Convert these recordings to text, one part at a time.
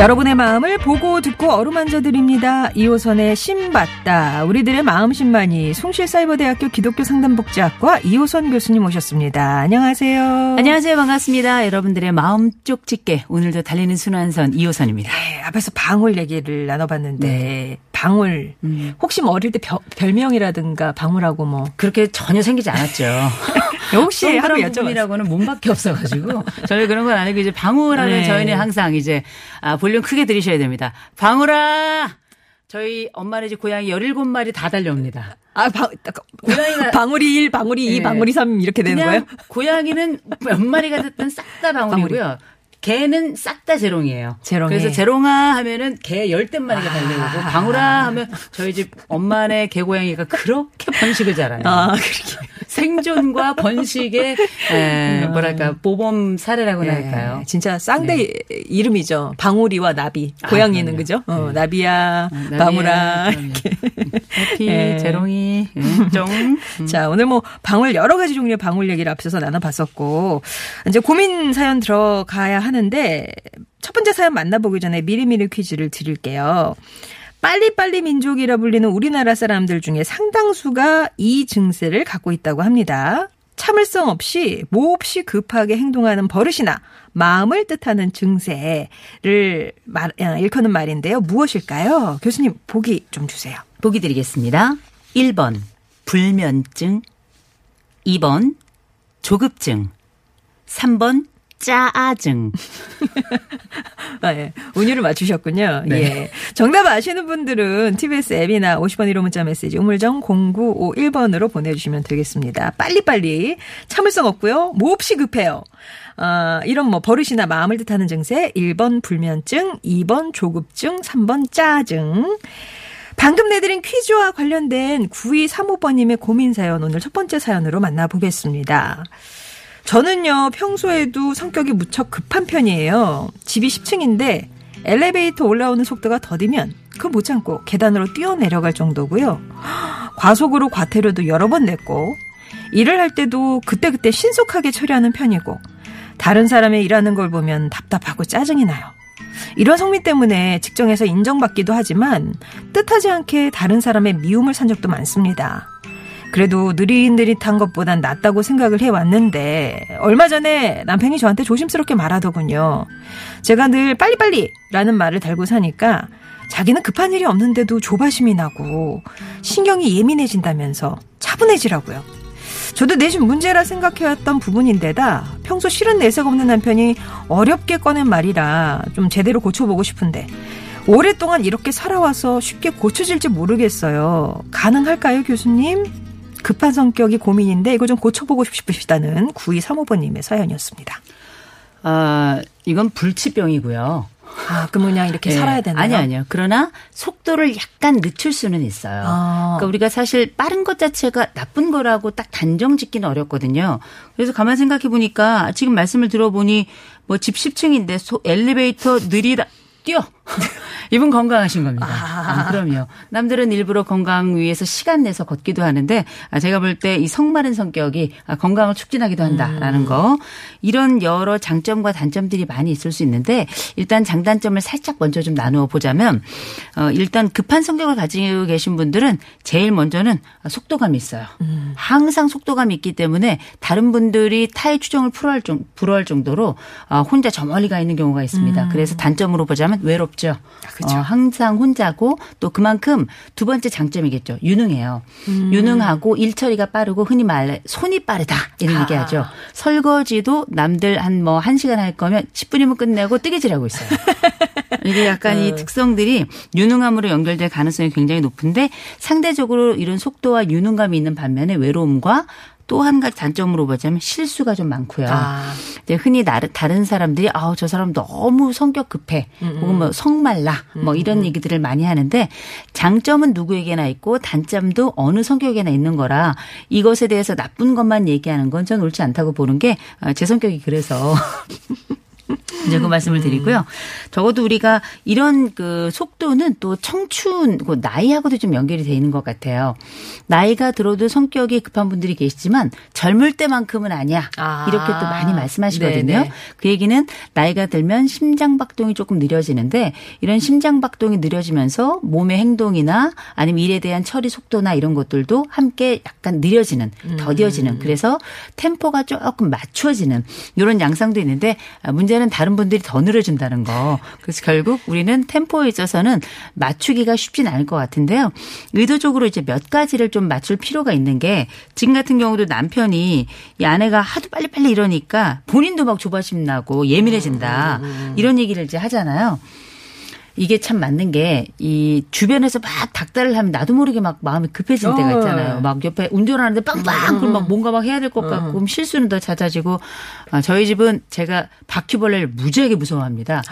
여러분의 마음을 보고 듣고 어루만져 드립니다. 이호선의 신받다. 우리들의 마음 신만이 숭실사이버대학교 기독교 상담복지학과 이호선 교수님 오셨습니다. 안녕하세요. 안녕하세요. 반갑습니다. 여러분들의 마음 쪽 짙게 오늘도 달리는 순환선 이호선입니다. 네, 앞에서 방울 얘기를 나눠봤는데 네. 방울 음. 혹시 뭐 어릴 때 벼- 별명이라든가 방울하고 뭐 그렇게 전혀 생기지 않았죠. 그런 여쭤봤어요. 부분이라고는 몸밖에 없어가지고 저희 그런 건 아니고 이제 방울하면 네. 저희는 항상 이제 아, 볼륨 크게 들으셔야 됩니다. 방울아. 저희 엄마네 집 고양이 17마리 다 달려옵니다. 아, 방, 고양이가- 방울이 1, 방울이 2, 네. 방울이 3 이렇게 되는 거예요? 고양이는 몇 마리가 됐든 싹 다 방울이고요. 개는 싹 다 재롱이에요. 재롱이. 그래서 재롱아 하면은 개 열댓 마리가 달려오고 방울아 하면 저희 집 엄마네 개고양이가 그렇게 번식을 잘하네요. 아, 그렇게. 생존과 번식의 에, 뭐랄까 모범 사례라고나 네, 할까요? 진짜 쌍대 이름이죠. 방울이와 나비. 아, 고양이는 그럼요. 그죠? 어, 네. 나비야, 나비야, 방울아. 그럼요. 해피, 예. 재롱이, 음, 쫑. 음. 자, 오늘 뭐 방울 여러 가지 종류의 방울 얘기를 앞서서 나눠봤었고 이제 고민 사연 들어가야 하는데 첫 번째 사연 만나보기 전에 미리미리 퀴즈를 드릴게요. 빨리빨리 민족이라 불리는 우리나라 사람들 중에 상당수가 이 증세를 갖고 있다고 합니다. 참을성 없이 몹시 급하게 행동하는 버릇이나 마음을 뜻하는 증세를 말, 아, 일컫는 말인데요. 무엇일까요? 교수님 보기 좀 주세요. 보기 드리겠습니다. 1번, 불면증. 2번, 조급증. 3번, 짜증. 아, 예. 운율을 맞추셨군요. 네. 예. 정답 아시는 분들은 TBS 앱이나 50원 1호 문자 메시지 우물정 0951번으로 보내주시면 되겠습니다. 빨리빨리 참을성 없고요. 몹시 급해요. 아, 이런 뭐 버릇이나 마음을 뜻하는 증세 1번 불면증, 2번 조급증, 3번 짜증. 방금 내드린 퀴즈와 관련된 9235번님의 고민 사연 오늘 첫 번째 사연으로 만나보겠습니다. 저는요, 평소에도 성격이 무척 급한 편이에요. 집이 10층인데 엘리베이터 올라오는 속도가 더디면 그못 참고 계단으로 뛰어내려갈 정도고요. 과속으로 과태료도 여러 번 냈고 일을 할 때도 그때그때 신속하게 처리하는 편이고 다른 사람의 일하는 걸 보면 답답하고 짜증이 나요. 이런 성미 때문에 직장에서 인정받기도 하지만 뜻하지 않게 다른 사람의 미움을 산 적도 많습니다. 그래도 느릿느릿한 것보단 낫다고 생각을 해왔는데 얼마 전에 남편이 저한테 조심스럽게 말하더군요. 제가 늘 빨리빨리 라는 말을 달고 사니까 자기는 급한 일이 없는데도 조바심이 나고 신경이 예민해진다면서 차분해지라고요. 저도 내심 문제라 생각해왔던 부분인데다 평소 실은 내색 없는 남편이 어렵게 꺼낸 말이라 좀 제대로 고쳐보고 싶은데 오랫동안 이렇게 살아와서 쉽게 고쳐질지 모르겠어요. 가능할까요, 교수님? 급한 성격이 고민인데 이거 좀 고쳐보고 싶으시다는 9235번님의 사연이었습니다. 아, 이건 불치병이고요. 아, 그럼 그냥 이렇게 예. 살아야 되나요? 아니, 아니요. 그러나 속도를 약간 늦출 수는 있어요. 아. 그러니까 우리가 사실 빠른 것 자체가 나쁜 거라고 딱 단정 짓기는 어렵거든요. 그래서 가만 생각해 보니까 지금 말씀을 들어보니 뭐 집 10층인데 소, 엘리베이터 느리다 뛰어. 이분 건강하신 겁니다. 아, 그럼요. 남들은 일부러 건강 위해서 시간 내서 걷기도 하는데 아, 제가 볼 때 이 성마른 성격이 아, 건강을 촉진하기도 한다라는 거 이런 여러 장점과 단점들이 많이 있을 수 있는데 일단 장단점을 살짝 먼저 좀 나누어 보자면 어, 일단 급한 성격을 가지고 계신 분들은 제일 먼저는 속도감이 있어요. 항상 속도감이 있기 때문에 다른 분들이 타의 추정을 불허할, 정, 정도로 어, 혼자 저 멀리 가 있는 경우가 있습니다. 그래서 단점으로 보자면 외롭죠. 어, 항상 혼자고 또 그만큼 두 번째 장점이겠죠. 유능해요. 유능하고 일 처리가 빠르고 흔히 말해 손이 빠르다 이런 얘기하죠. 설거지도 남들 한 뭐 한 시간 할 거면 10분이면 끝내고 뜨개질하고 있어요. 이게 약간 이 특성들이 유능함으로 연결될 가능성이 굉장히 높은데 상대적으로 이런 속도와 유능감이 있는 반면에 외로움과 또 한 가지 단점으로 보자면 실수가 좀 많고요. 아. 이제 흔히 다른 사람들이 아우 저 사람 너무 성격 급해. 혹은 뭐 성말라. 뭐 이런 얘기들을 많이 하는데 장점은 누구에게나 있고 단점도 어느 성격에나 있는 거라 이것에 대해서 나쁜 것만 얘기하는 건 전 옳지 않다고 보는 게 제 성격이 그래서 이제 그 말씀을 드리고요. 적어도 우리가 이런 그 속도는 또 청춘, 그 나이하고도 좀 연결이 돼 있는 것 같아요. 나이가 들어도 성격이 급한 분들이 계시지만 젊을 때만큼은 아니야. 아. 이렇게 또 많이 말씀하시거든요. 네네. 그 얘기는 나이가 들면 심장 박동이 조금 느려지는데 이런 심장 박동이 느려지면서 몸의 행동이나 아니면 일에 대한 처리 속도나 이런 것들도 함께 약간 느려지는, 더뎌지는 그래서 템포가 조금 맞춰지는 이런 양상도 있는데 아, 문제는 다른 분들이 더 느려진다는 거. 그래서 결국 우리는 템포에 있어서는 맞추기가 쉽진 않을 것 같은데요. 의도적으로 이제 몇 가지를 좀 맞출 필요가 있는 게 지금 같은 경우도 남편이 이 아내가 하도 빨리빨리 이러니까 본인도 막 조바심 나고 예민해진다. 이런 얘기를 이제 하잖아요. 이게 참 맞는 게 이 주변에서 막 닥달을 하면 나도 모르게 막 마음이 급해질 때가 어. 있잖아요. 막 옆에 운전하는데 빵빵 그럼 막 뭔가 막 해야 될 것 같고 그럼 실수는 더 잦아지고 아, 저희 집은 제가 바퀴벌레를 무지하게 무서워합니다.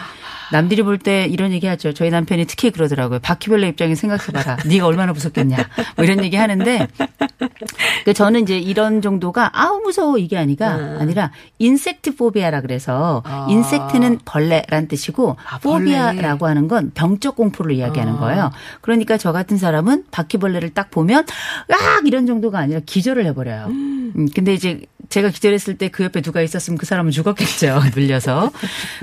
남들이 볼 때 이런 얘기 하죠. 저희 남편이 특히 그러더라고요. 바퀴벌레 입장에 생각해봐라. 네가 얼마나 무섭겠냐. 뭐 이런 얘기 하는데 그 저는 이제 이런 정도가 아우 무서워 이게 아니가 아니라 인섹트 포비아라 그래서 아. 인섹트는 벌레란 뜻이고 아, 벌레. 포비아라고 하는 건 병적 공포를 이야기하는 거예요. 그러니까 저 같은 사람은 바퀴벌레를 딱 보면 악 이런 정도가 아니라 기절을 해버려요. 음, 근데 이제 제가 기절했을 때 그 옆에 누가 있었으면 그 사람은 죽었겠죠. 물려서.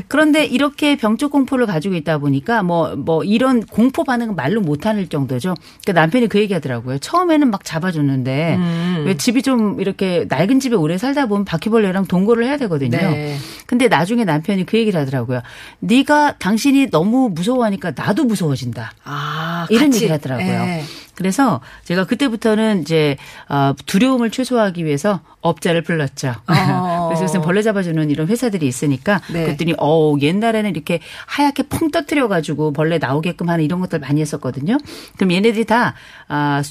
그런데 이렇게 병적 공포를 가지고 있다 보니까 뭐, 뭐 이런 공포 반응은 말로 못하는 정도죠. 그러니까 남편이 그 얘기 하더라고요. 처음에는 막 잡아줬는데 음. 왜 집이 좀 이렇게 낡은 집에 오래 살다 보면 바퀴벌레랑 동거를 해야 되거든요. 네. 근데 나중에 남편이 그 얘기를 하더라고요. 네가 당신이 너무 무서워하니까 나도 무서워진다. 아, 이런 같이. 얘기를 하더라고요. 예. 그래서 제가 그때부터는 이제 어, 두려움을 최소화하기 위해서 업자를 불렀죠. 어. 그래서 요새 벌레 잡아주는 이런 회사들이 있으니까 네. 그랬더니 어 옛날에는 이렇게 하얗게 퐁 떠뜨려 가지고 벌레 나오게끔 하는 이런 것들 많이 했었거든요. 그럼 얘네들이 다 아.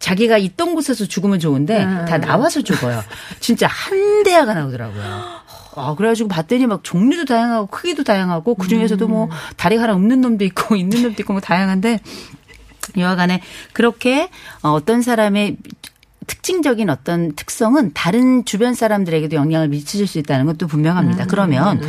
자기가 있던 곳에서 죽으면 좋은데 음. 다 나와서 죽어요. 진짜 한 대야가 나오더라고요. 아, 그래가지고 봤더니 막 종류도 다양하고 크기도 다양하고 그 중에서도 뭐 음. 다리가 하나 없는 놈도 있고 있는 놈도 있고 뭐 다양한데 여하간에 그렇게 어, 어떤 사람의 특징적인 어떤 특성은 다른 주변 사람들에게도 영향을 미칠 수 있다는 것도 분명합니다. 그러면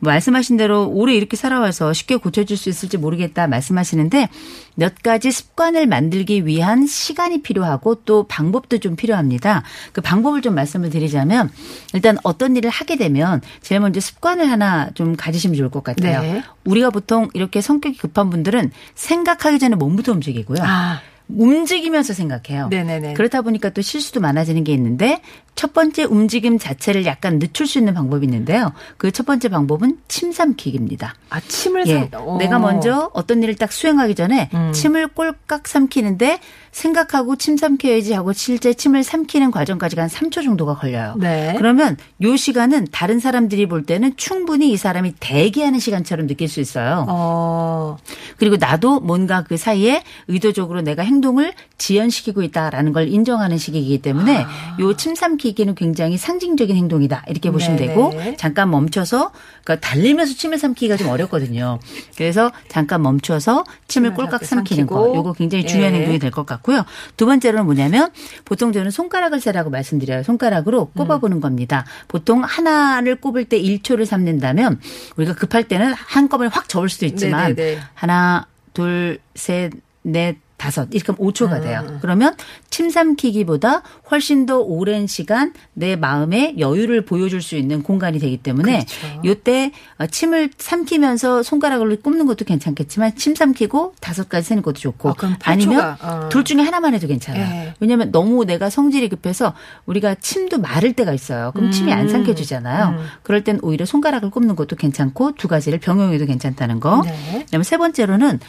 뭐 말씀하신 대로 오래 이렇게 살아와서 쉽게 고쳐질 수 있을지 모르겠다 말씀하시는데 몇 가지 습관을 만들기 위한 시간이 필요하고 또 방법도 좀 필요합니다. 그 방법을 좀 말씀을 드리자면 일단 어떤 일을 하게 되면 제일 먼저 습관을 하나 좀 가지시면 좋을 것 같아요. 네. 우리가 보통 이렇게 성격이 급한 분들은 생각하기 전에 몸부터 움직이고요. 아, 움직이면서 생각해요. 네네네. 그렇다 보니까 또 실수도 많아지는 게 있는데 첫 번째 움직임 자체를 약간 늦출 수 있는 방법이 있는데요. 그 첫 번째 방법은 침 삼키기입니다. 아, 침을 예. 삼- 어. 내가 먼저 어떤 일을 딱 수행하기 전에 음. 침을 꼴깍 삼키는데 생각하고 침 삼켜야지 하고 실제 침을 삼키는 과정까지가 한 3초 정도가 걸려요. 네. 그러면 요 시간은 다른 사람들이 볼 때는 충분히 이 사람이 대기하는 시간처럼 느낄 수 있어요. 어. 그리고 나도 뭔가 그 사이에 의도적으로 내가 행 동을 지연시키고 있다라는 걸 인정하는 시기이기 때문에 아. 요 침삼키기는 굉장히 상징적인 행동이다 이렇게 보시면 네네. 되고 잠깐 멈춰서 그러니까 달리면서 침을 삼키기가 좀 어렵거든요. 그래서 잠깐 멈춰서 침을 꼴깍 삼키- 삼키는 거 삼키고. 요거 굉장히 중요한 예. 행동이 될 것 같고요. 두 번째로는 뭐냐면 보통 저는 손가락을 세라고 말씀드려요. 손가락으로 음. 꼽아보는 겁니다. 보통 하나를 꼽을 때 1초를 삼는다면 우리가 급할 때는 한꺼번에 확 저을 수도 있지만 네네네. 하나, 둘, 셋, 넷, 다섯 이렇게 하면 5초가 음. 돼요. 그러면 침 삼키기보다 훨씬 더 오랜 시간 내 마음에 여유를 보여줄 수 있는 공간이 되기 때문에 그렇죠. 요때 어, 침을 삼키면서 손가락으로 꼽는 것도 괜찮겠지만 침 삼키고 다섯 가지 세는 것도 좋고 아 니면 초가, 어. 둘 중에 하나만 해도 괜찮아요. 예. 왜냐하면 너무 내가 성질이 급해서 우리가 침도 마를 때가 있어요. 그럼 침이 안 삼켜지잖아요. 그럴 땐 오히려 손가락을 꼽는 것도 괜찮고 두 가지를 병용해도 괜찮다는 거. 네. 그다음에 세 번째로는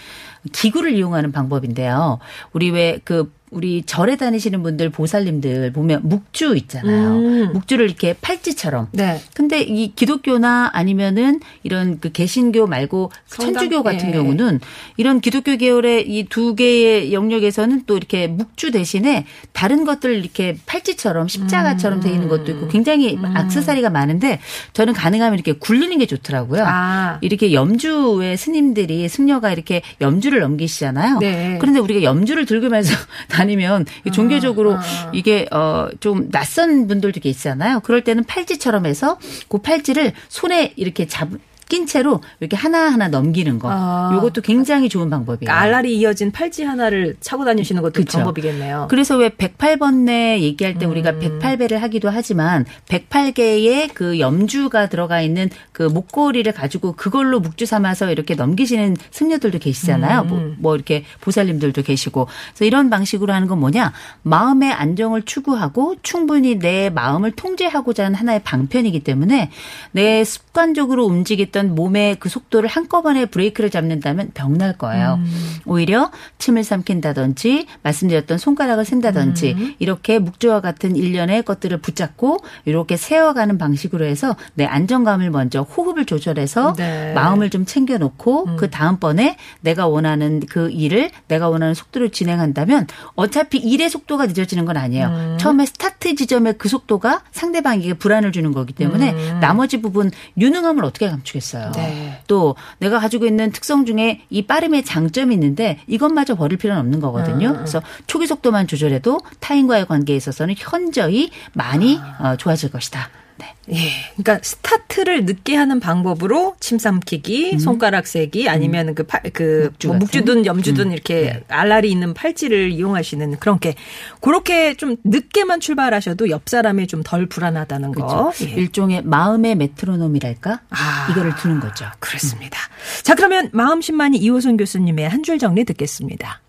기구를 이용하는 방법인데요. 우리 왜 그 우리 절에 다니시는 분들 보살님들 보면 묵주 있잖아요. 음. 묵주를 이렇게 팔찌처럼. 네. 근데 이 기독교나 아니면은 이런 그 개신교 말고 성당? 천주교 같은 예. 경우는 이런 기독교 계열의 이 두 개의 영역에서는 또 이렇게 묵주 대신에 다른 것들 이렇게 팔찌처럼 십자가처럼 돼 있는 것도 있고 굉장히 악세사리가 많은데 저는 가능하면 이렇게 굴리는 게 좋더라고요. 아. 이렇게 염주의 스님들이 승려가 이렇게 염주를 넘기시잖아요. 네. 그런데 우리가 염주를 들고면서 다니면 이 종교적으로 아. 이게 어 좀 낯선 분들도 계시잖아요. 그럴 때는 팔찌처럼 해서 그 팔찌를 손에 이렇게 잡 낀 채로 이렇게 하나하나 넘기는 거. 아. 요것도 굉장히 좋은 방법이에요. 알알이 이어진 팔찌 하나를 차고 다니시는 것도 그쵸. 방법이겠네요. 그래서 왜 108번뇌 얘기할 때 음. 우리가 108배를 하기도 하지만 108개의 그 염주가 들어가 있는 그 목걸이를 가지고 그걸로 묵주 삼아서 이렇게 넘기시는 승려들도 계시잖아요. 음. 뭐, 뭐 이렇게 보살님들도 계시고. 그래서 이런 방식으로 하는 건 뭐냐? 마음의 안정을 추구하고 충분히 내 마음을 통제하고자 하는 하나의 방편이기 때문에 내 습관적으로 움직였던 몸의 그 속도를 한꺼번에 브레이크를 잡는다면 병날 거예요. 오히려 침을 삼킨다든지 말씀드렸던 손가락을 센다든지 이렇게 묵주와 같은 일련의 것들을 붙잡고 이렇게 세워가는 방식으로 해서 내 안정감을 먼저 호흡을 조절해서 네. 마음을 좀 챙겨놓고 그 다음번에 내가 원하는 그 일을 내가 원하는 속도로 진행한다면 어차피 일의 속도가 늦어지는 건 아니에요. 처음에 스타트 지점의 그 속도가 상대방에게 불안을 주는 거기 때문에 나머지 부분 유능함을 어떻게 감추겠 어요. 네. 또 내가 가지고 있는 특성 중에 이 빠름의 장점이 있는데 이것마저 버릴 필요는 없는 거거든요. 그래서 초기 속도만 조절해도 타인과의 관계에 있어서는 현저히 많이 어, 좋아질 것이다. 네. 예. 그러니까 스타트를 늦게 하는 방법으로 침 삼키기, 손가락 세기 아니면 그 팔, 그 묵주 뭐 같은? 묵주든 염주든 이렇게 알알이 있는 팔찌를 이용하시는 그런 게 그렇게 좀 늦게만 출발하셔도 옆 사람이 좀 덜 불안하다는 거. 예. 일종의 마음의 메트로놈이랄까? 아. 이거를 두는 거죠. 그렇습니다. 자, 그러면 마음심만이 이호선 교수님의 한 줄 정리 듣겠습니다.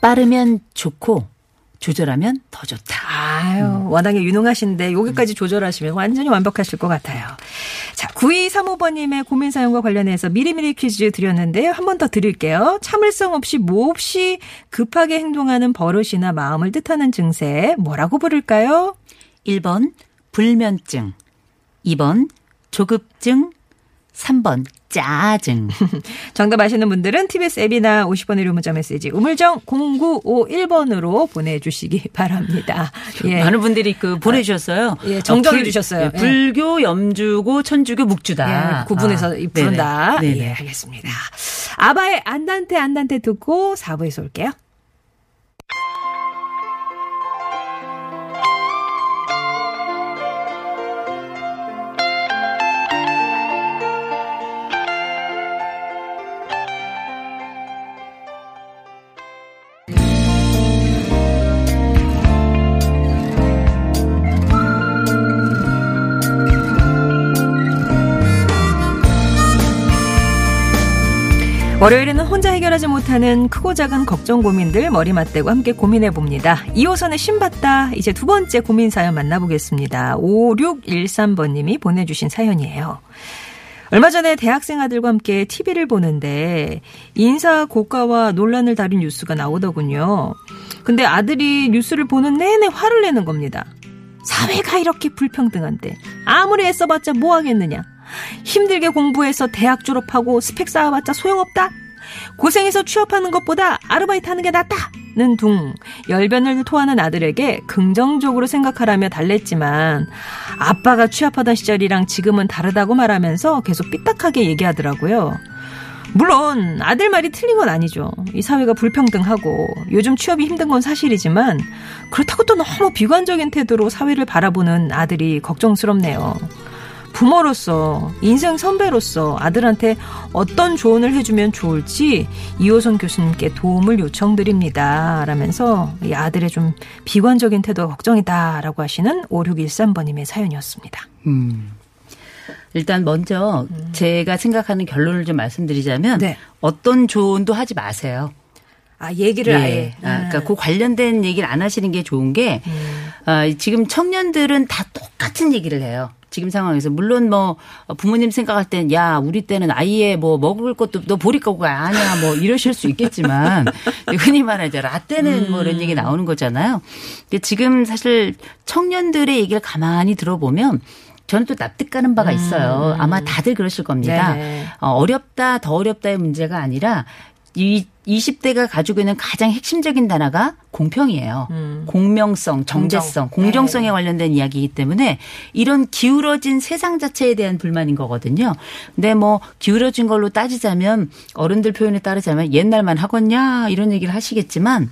빠르면 좋고 조절하면 더 좋다. 아유, 워낙에 유능하신데 여기까지 조절하시면 완전히 완벽하실 것 같아요. 자, 9235번님의 고민 사연과 관련해서 미리미리 퀴즈 드렸는데요. 한 번 더 드릴게요. 참을성 없이 몹시 급하게 행동하는 버릇이나 마음을 뜻하는 증세 뭐라고 부를까요? 1번 불면증, 2번 조급증, 3번 짜증. 정답 아시는 분들은 TBS 앱이나 50번의 유료 문자 메시지 우물정 0951번으로 보내주시기 바랍니다. 예. 많은 분들이 그 보내주셨어요. 예, 정정해 어, 불- 주셨어요. 예, 불교, 염주고, 천주교, 묵주다. 예, 구분해서 아, 부른다. 네네. 예. 알겠습니다. 아바의 안단테 안단테 듣고 4부에서 올게요. 월요일에는 혼자 해결하지 못하는 크고 작은 걱정 고민들 머리 맞대고 함께 고민해 봅니다. 2호선의 신받다 이제 두 번째 고민 사연 만나보겠습니다. 5613번님이 보내주신 사연이에요. 얼마 전에 대학생 아들과 함께 TV를 보는데 인사 고가와 논란을 다룬 뉴스가 나오더군요. 근데 아들이 뉴스를 보는 내내 화를 내는 겁니다. 사회가 이렇게 불평등한데 아무리 애써봤자 뭐 하겠느냐. 힘들게 공부해서 대학 졸업하고 스펙 쌓아봤자 소용없다. 고생해서 취업하는 것보다 아르바이트 하는 게 낫다는 둥 열변을 토하는 아들에게 긍정적으로 생각하라며 달랬지만 아빠가 취업하던 시절이랑 지금은 다르다고 말하면서 계속 삐딱하게 얘기하더라고요. 물론 아들 말이 틀린 건 아니죠. 이 사회가 불평등하고 요즘 취업이 힘든 건 사실이지만 그렇다고 또 너무 비관적인 태도로 사회를 바라보는 아들이 걱정스럽네요. 부모로서 인생 선배로서 아들한테 어떤 조언을 해주면 좋을지 이호선 교수님께 도움을 요청드립니다. 라면서 이 아들의 좀 비관적인 태도가 걱정이다라고 하시는 5613번님의 사연이었습니다. 음. 일단 먼저 제가 생각하는 결론을 좀 말씀드리자면 네. 어떤 조언도 하지 마세요. 아 얘기를 예. 아예 아, 그러니까 그 관련된 얘기를 안 하시는 게 좋은 게 음. 아, 지금 청년들은 다 똑같은 얘기를 해요. 지금 상황에서 물론 뭐 부모님 생각할 땐 야 우리 때는 아이의 뭐 먹을 것도 너 보릴 거가 아니야 뭐 이러실 수 있겠지만 흔히 말하죠 라떼는 뭐 이런 얘기 나오는 거잖아요. 근데 지금 사실 청년들의 얘기를 가만히 들어보면 저는 또 납득가는 바가 있어요. 아마 다들 그러실 겁니다. 네네. 어, 어렵다, 더 어렵다의 문제가 아니라 이 20대가 가지고 있는 가장 핵심적인 단어가 공평이에요. 공명성, 정제성, 공정. 공정 성에 네. 관련된 이야기이기 때문에 이런 기울어진 세상 자체에 대한 불만인 거거든요. 근데 뭐 기울어진 걸로 따지자면 어른들 표현에 따르자면 옛날만 하겠냐 이런 얘기를 하시겠지만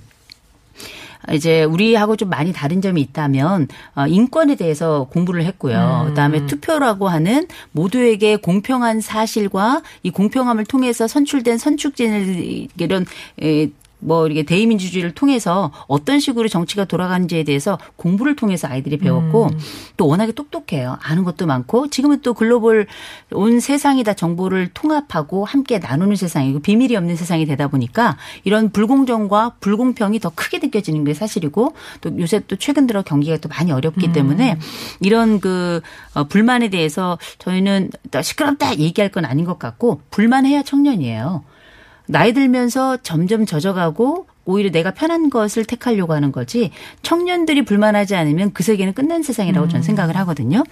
이제 우리하고 좀 많이 다른 점이 있다면 어, 인권에 대해서 공부를 했고요. 그다음에 투표라고 하는 모두에게 공평한 사실과 이 공평함을 통해서 선출된 선출진을 이런 에, 뭐 이렇게 대의민주주의를 통해서 어떤 식으로 정치가 돌아가는지에 대해서 공부를 통해서 아이들이 배웠고 또 워낙에 똑똑해요. 아는 것도 많고 지금은 또 글로벌 온 세상이 다 정보를 통합하고 함께 나누는 세상이고 비밀이 없는 세상이 되다 보니까 이런 불공정과 불공평이 더 크게 느껴지는 게 사실이고 또 요새 또 최근 들어 경기가 또 많이 어렵기 때문에 이런 그 어, 불만에 대해서 저희는 또 시끄럽다 얘기할 건 아닌 것 같고 불만해야 청년이에요. 나이 들면서 점점 젖어가고 오히려 내가 편한 것을 택하려고 하는 거지 청년들이 불만하지 않으면 그 세계는 끝난 세상이라고 저는 생각을 하거든요.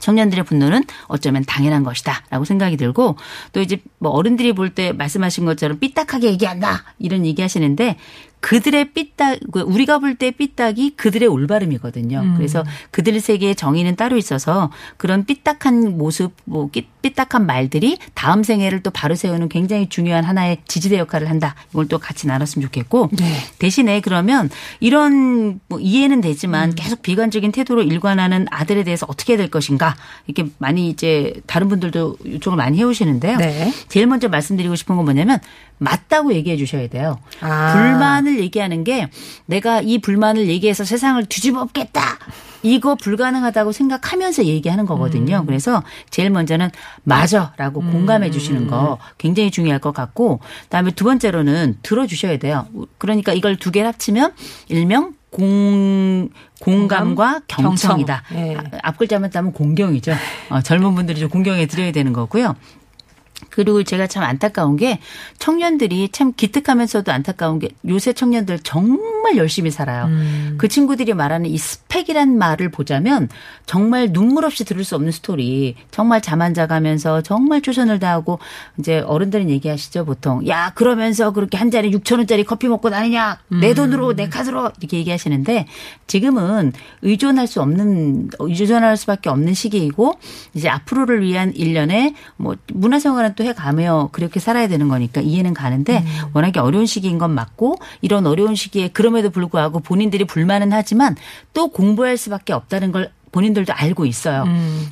청년들의 분노는 어쩌면 당연한 것이다라고 생각이 들고 또 이제 뭐 어른들이 볼 때 말씀하신 것처럼 삐딱하게 얘기한다 이런 얘기하시는데 그들의 삐딱 우리가 볼 때 삐딱이 그들의 올바름이거든요. 그래서 그들 세계의 정의는 따로 있어서 그런 삐딱한 모습, 뭐 삐- 삐딱한 말들이 다음 생애를 또 바로 세우는 굉장히 중요한 하나의 지지대 역할을 한다. 이걸 또 같이 나눴으면 좋겠고 대신에 그러면 이런 뭐 이해는 되지만 계속 비관적인 태도로 일관하는 아들에 대해서 어떻게 될 것인가 이렇게 많이 이제 다른 분들도 요청을 많이 해오시는데요. 네. 제일 먼저 말씀드리고 싶은 건 뭐냐면 맞다고 얘기해 주셔야 돼요. 아. 불만을 얘기하는 게 내가 이 불만을 얘기해서 세상을 뒤집어 엎겠다. 이거 불가능하다고 생각하면서 얘기하는 거거든요. 음. 그래서 제일 먼저는 맞아라고 공감해 주시는 거 굉장히 중요할 것 같고 그다음에 두 번째로는 들어 주셔야 돼요. 그러니까 이걸 두 개를 합치면 일명 공 공감과 경청. 경청이다. 예. 아, 앞 글자만 따면 공경이죠. 어, 젊은 분들이 좀 공경해 드려야 되는 거고요. 그리고 제가 참 안타까운 게 청년들이 참 기특하면서도 안타까운 게 요새 청년들 정말 열심히 살아요. 그 친구들이 말하는 이 스펙이란 말을 보자면 정말 눈물 없이 들을 수 없는 스토리. 정말 잠 안 자가면서 정말 최선을 다하고 이제 어른들은 얘기하시죠 보통. 야 그러면서 그렇게 한 잔에 6천 원짜리 커피 먹고 다니냐. 내 돈으로 내 카드로 이렇게 얘기하시는데 지금은 의존할 수 없는 의존할 수밖에 없는 시기이고 이제 앞으로를 위한 일련의 뭐 문화생활은 또해 가며 그렇게 살아야 되는 거니까 이해는 가는데 워낙에 어려운 시기인 건 맞고 이런 어려운 시기에 그럼에도 불구하고 본인들이 불만은 하지만 또 공부할 수밖에 없다는 걸 본인들도 알고 있어요.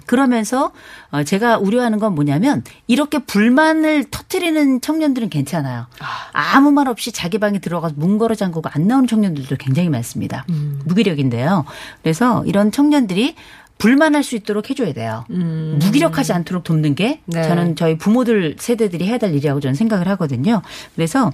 그러면서 어, 제가 우려하는 건 뭐냐면 이렇게 불만을 터트리는 청년들은 괜찮아요. 아무 말 없이 자기 방에 들어가서 문 걸어 잠그고 안 나오는 청년들도 굉장히 많습니다. 무기력인데요. 그래서 이런 청년들이 불만할 수 있도록 해줘야 돼요. 무기력하지 않도록 돕는 게 네. 저는 저희 부모들 세대들이 해야 될 일이라고 저는 생각을 하거든요. 그래서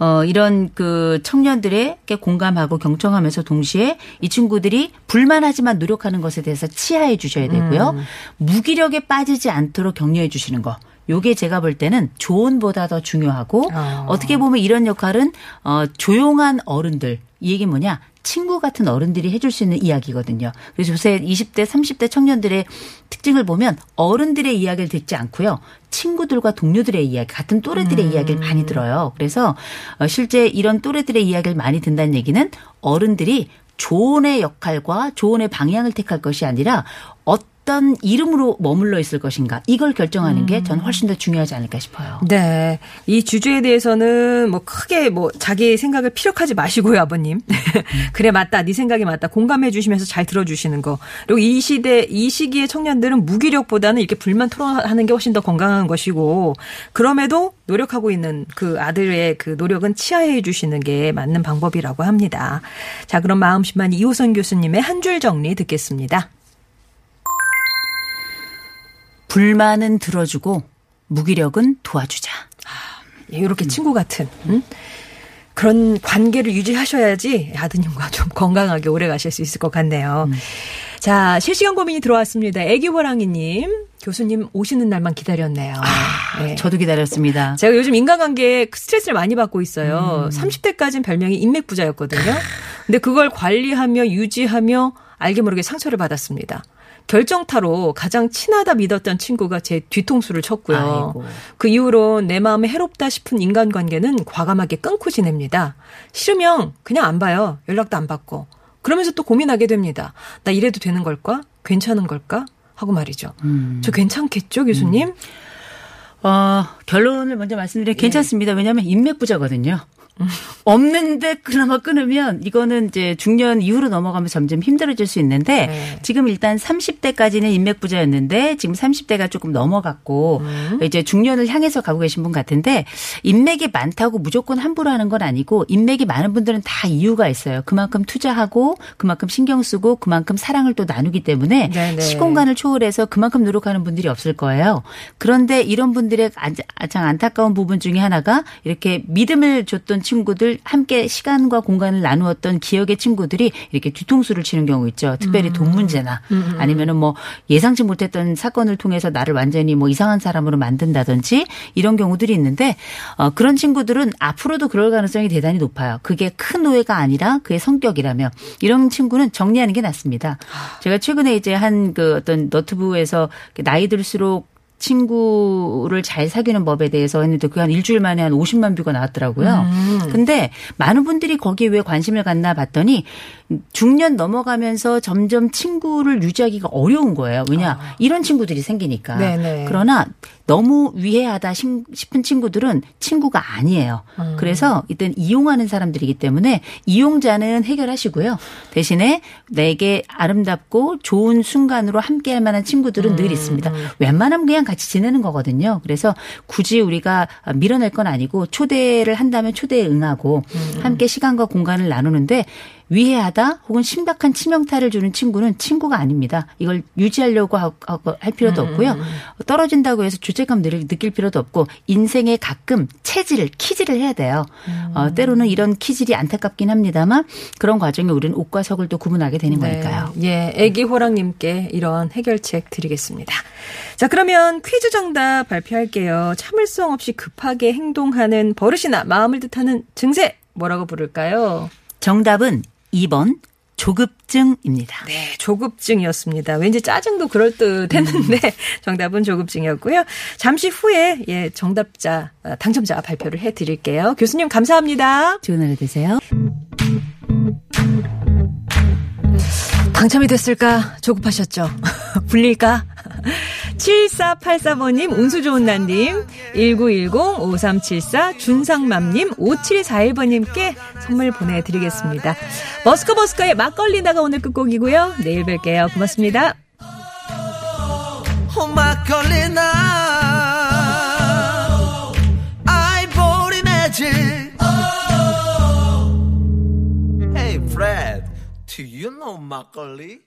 어, 이런 그 청년들에게 공감하고 경청하면서 동시에 이 친구들이 불만하지만 노력하는 것에 대해서 치하해 주셔야 되고요. 무기력에 빠지지 않도록 격려해 주시는 거. 요게 제가 볼 때는 조언보다 더 중요하고 어. 어떻게 보면 이런 역할은 어 조용한 어른들 이 얘기 뭐냐 친구 같은 어른들이 해줄 수 있는 이야기거든요. 그래서 요새 20대, 30대 청년들의 특징을 보면 어른들의 이야기를 듣지 않고요. 친구들과 동료들의 이야기, 같은 또래들의 이야기를 많이 들어요. 그래서 어, 실제 이런 또래들의 이야기를 많이 든다는 얘기는 어른들이 조언의 역할과 조언의 방향을 택할 것이 아니라 어떤 이름으로 머물러 있을 것인가 이걸 결정하는 게전 훨씬 더 중요하지 않을까 싶어요. 네. 이 주제에 대해서는 뭐 크게 뭐 자기 생각을 피력하지 마시고요, 아버님. 그래, 맞다. 네 생각이 맞다. 공감해 주시면서 잘 들어주시는 거. 그리고 이 시대, 이 시기의 청년들은 무기력보다는 이렇게 불만 토론하는 게 훨씬 더 건강한 것이고, 그럼에도 노력하고 있는 그 아들의 그 노력은 치하해 주시는 게 맞는 방법이라고 합니다. 자, 그럼 마음심만 이호선 교수님의 한 줄 정리 듣겠습니다. 불만은 들어주고 무기력은 도와주자. 이렇게 친구 같은 음? 그런 관계를 유지하셔야지 아드님과 좀 건강하게 오래 가실 수 있을 것 같네요. 자, 실시간 고민이 들어왔습니다. 애기호랑이님, 교수님 오시는 날만 기다렸네요. 네. 저도 기다렸습니다. 제가 요즘 인간관계에 스트레스를 많이 받고 있어요. 30대까지는 별명이 인맥부자였거든요. 근데 그걸 관리하며 유지하며 알게 모르게 상처를 받았습니다. 결정타로 가장 친하다 믿었던 친구가 제 뒤통수를 쳤고요. 아이고. 그 이후로 내 마음에 해롭다 싶은 인간관계는 과감하게 끊고 지냅니다. 싫으면 그냥 안 봐요. 연락도 안 받고. 그러면서 또 고민하게 됩니다. 나 이래도 되는 걸까? 괜찮은 걸까? 하고 말이죠. 저 괜찮겠죠, 교수님? 어, 결론을 먼저 예. 말씀드리면 괜찮습니다. 왜냐하면 인맥부자거든요. 없는데 그나마 끊으면 이거는 이제 중년 이후로 넘어가면 점점 힘들어질 수 있는데 네. 지금 일단 30대까지는 인맥 부자였는데 지금 30대가 조금 넘어갔고 음. 이제 중년을 향해서 가고 계신 분 같은데 인맥이 많다고 무조건 함부로 하는 건 아니고 인맥이 많은 분들은 다 이유가 있어요. 그만큼 투자하고 그만큼 신경 쓰고 그만큼 사랑을 또 나누기 때문에 네네. 시공간을 초월해서 그만큼 노력하는 분들이 없을 거예요. 그런데 이런 분들의 안- 가장 안타까운 부분 중에 하나가 이렇게 믿음을 줬던 친구들 함께 시간과 공간을 나누었던 기억의 친구들이 이렇게 뒤통수를 치는 경우 있죠. 특별히 돈 문제나 아니면은 뭐 예상치 못했던 사건을 통해서 나를 완전히 뭐 이상한 사람으로 만든다든지 이런 경우들이 있는데 어, 그런 친구들은 앞으로도 그럴 가능성이 대단히 높아요. 그게 큰 오해가 아니라 그의 성격이라면 이런 친구는 정리하는 게 낫습니다. 제가 최근에 이제 한 그 어떤 너트브에서 나이 들수록 친구를 잘 사귀는 법에 대해서 했는데 그한 일주일 만에 한 50만 뷰가 나왔더라고요. 근데 많은 분들이 거기에 왜 관심을 갖나 봤더니 중년 넘어가면서 점점 친구를 유지하기가 어려운 거예요. 왜냐 이런 친구들이 생기니까. 네네. 그러나 너무 위해하다 신- 싶은 친구들은 친구가 아니에요. 그래서 이땐 이용하는 사람들이기 때문에 이용자는 해결하시고요. 대신에 내게 아름답고 좋은 순간으로 함께할 만한 친구들은 늘 있습니다. 웬만하면 그냥 같이 지내는 거거든요. 그래서 굳이 우리가 밀어낼 건 아니고 초대를 한다면 초대에 응하고 함께 시간과 공간을 나누는데 위해하다 혹은 심각한 치명타를 주는 친구는 친구가 아닙니다. 이걸 유지하려고 하- 할 필요도 없고요. 떨어진다고 해서 죄책감 느- 느낄 필요도 없고 인생에 가끔 체질을 키질을 해야 돼요. 어, 때로는 이런 키질이 안타깝긴 합니다만 그런 과정에 우리는 옥과 석을 또 구분하게 되는 거니까요. 예, 애기 호랑님께 이런 해결책 드리겠습니다. 자, 그러면 퀴즈 정답 발표할게요. 참을성 없이 급하게 행동하는 버릇이나 마음을 뜻하는 증세 뭐라고 부를까요? 정답은 2번 조급증입니다. 네, 조급증이었습니다. 왠지 짜증도 그럴 듯 했는데 정답은 조급증이었고요. 잠시 후에 예, 정답자 아, 당첨자 발표를 해 드릴게요. 교수님 감사합니다. 좋은 하루 되세요. 당첨이 됐을까? 조급하셨죠? 불릴까? 7484번님, 운수 좋은 날님, 1910-5374, 준상맘님, 5741번님께 선물 보내드리겠습니다. 머스커 머스커의 막걸리다가 오늘 끝곡이고요. 내일 뵐게요. 고맙습니다. 어, 막걸리 나 아이보리 매직 Hey Fred, do you know 막걸리?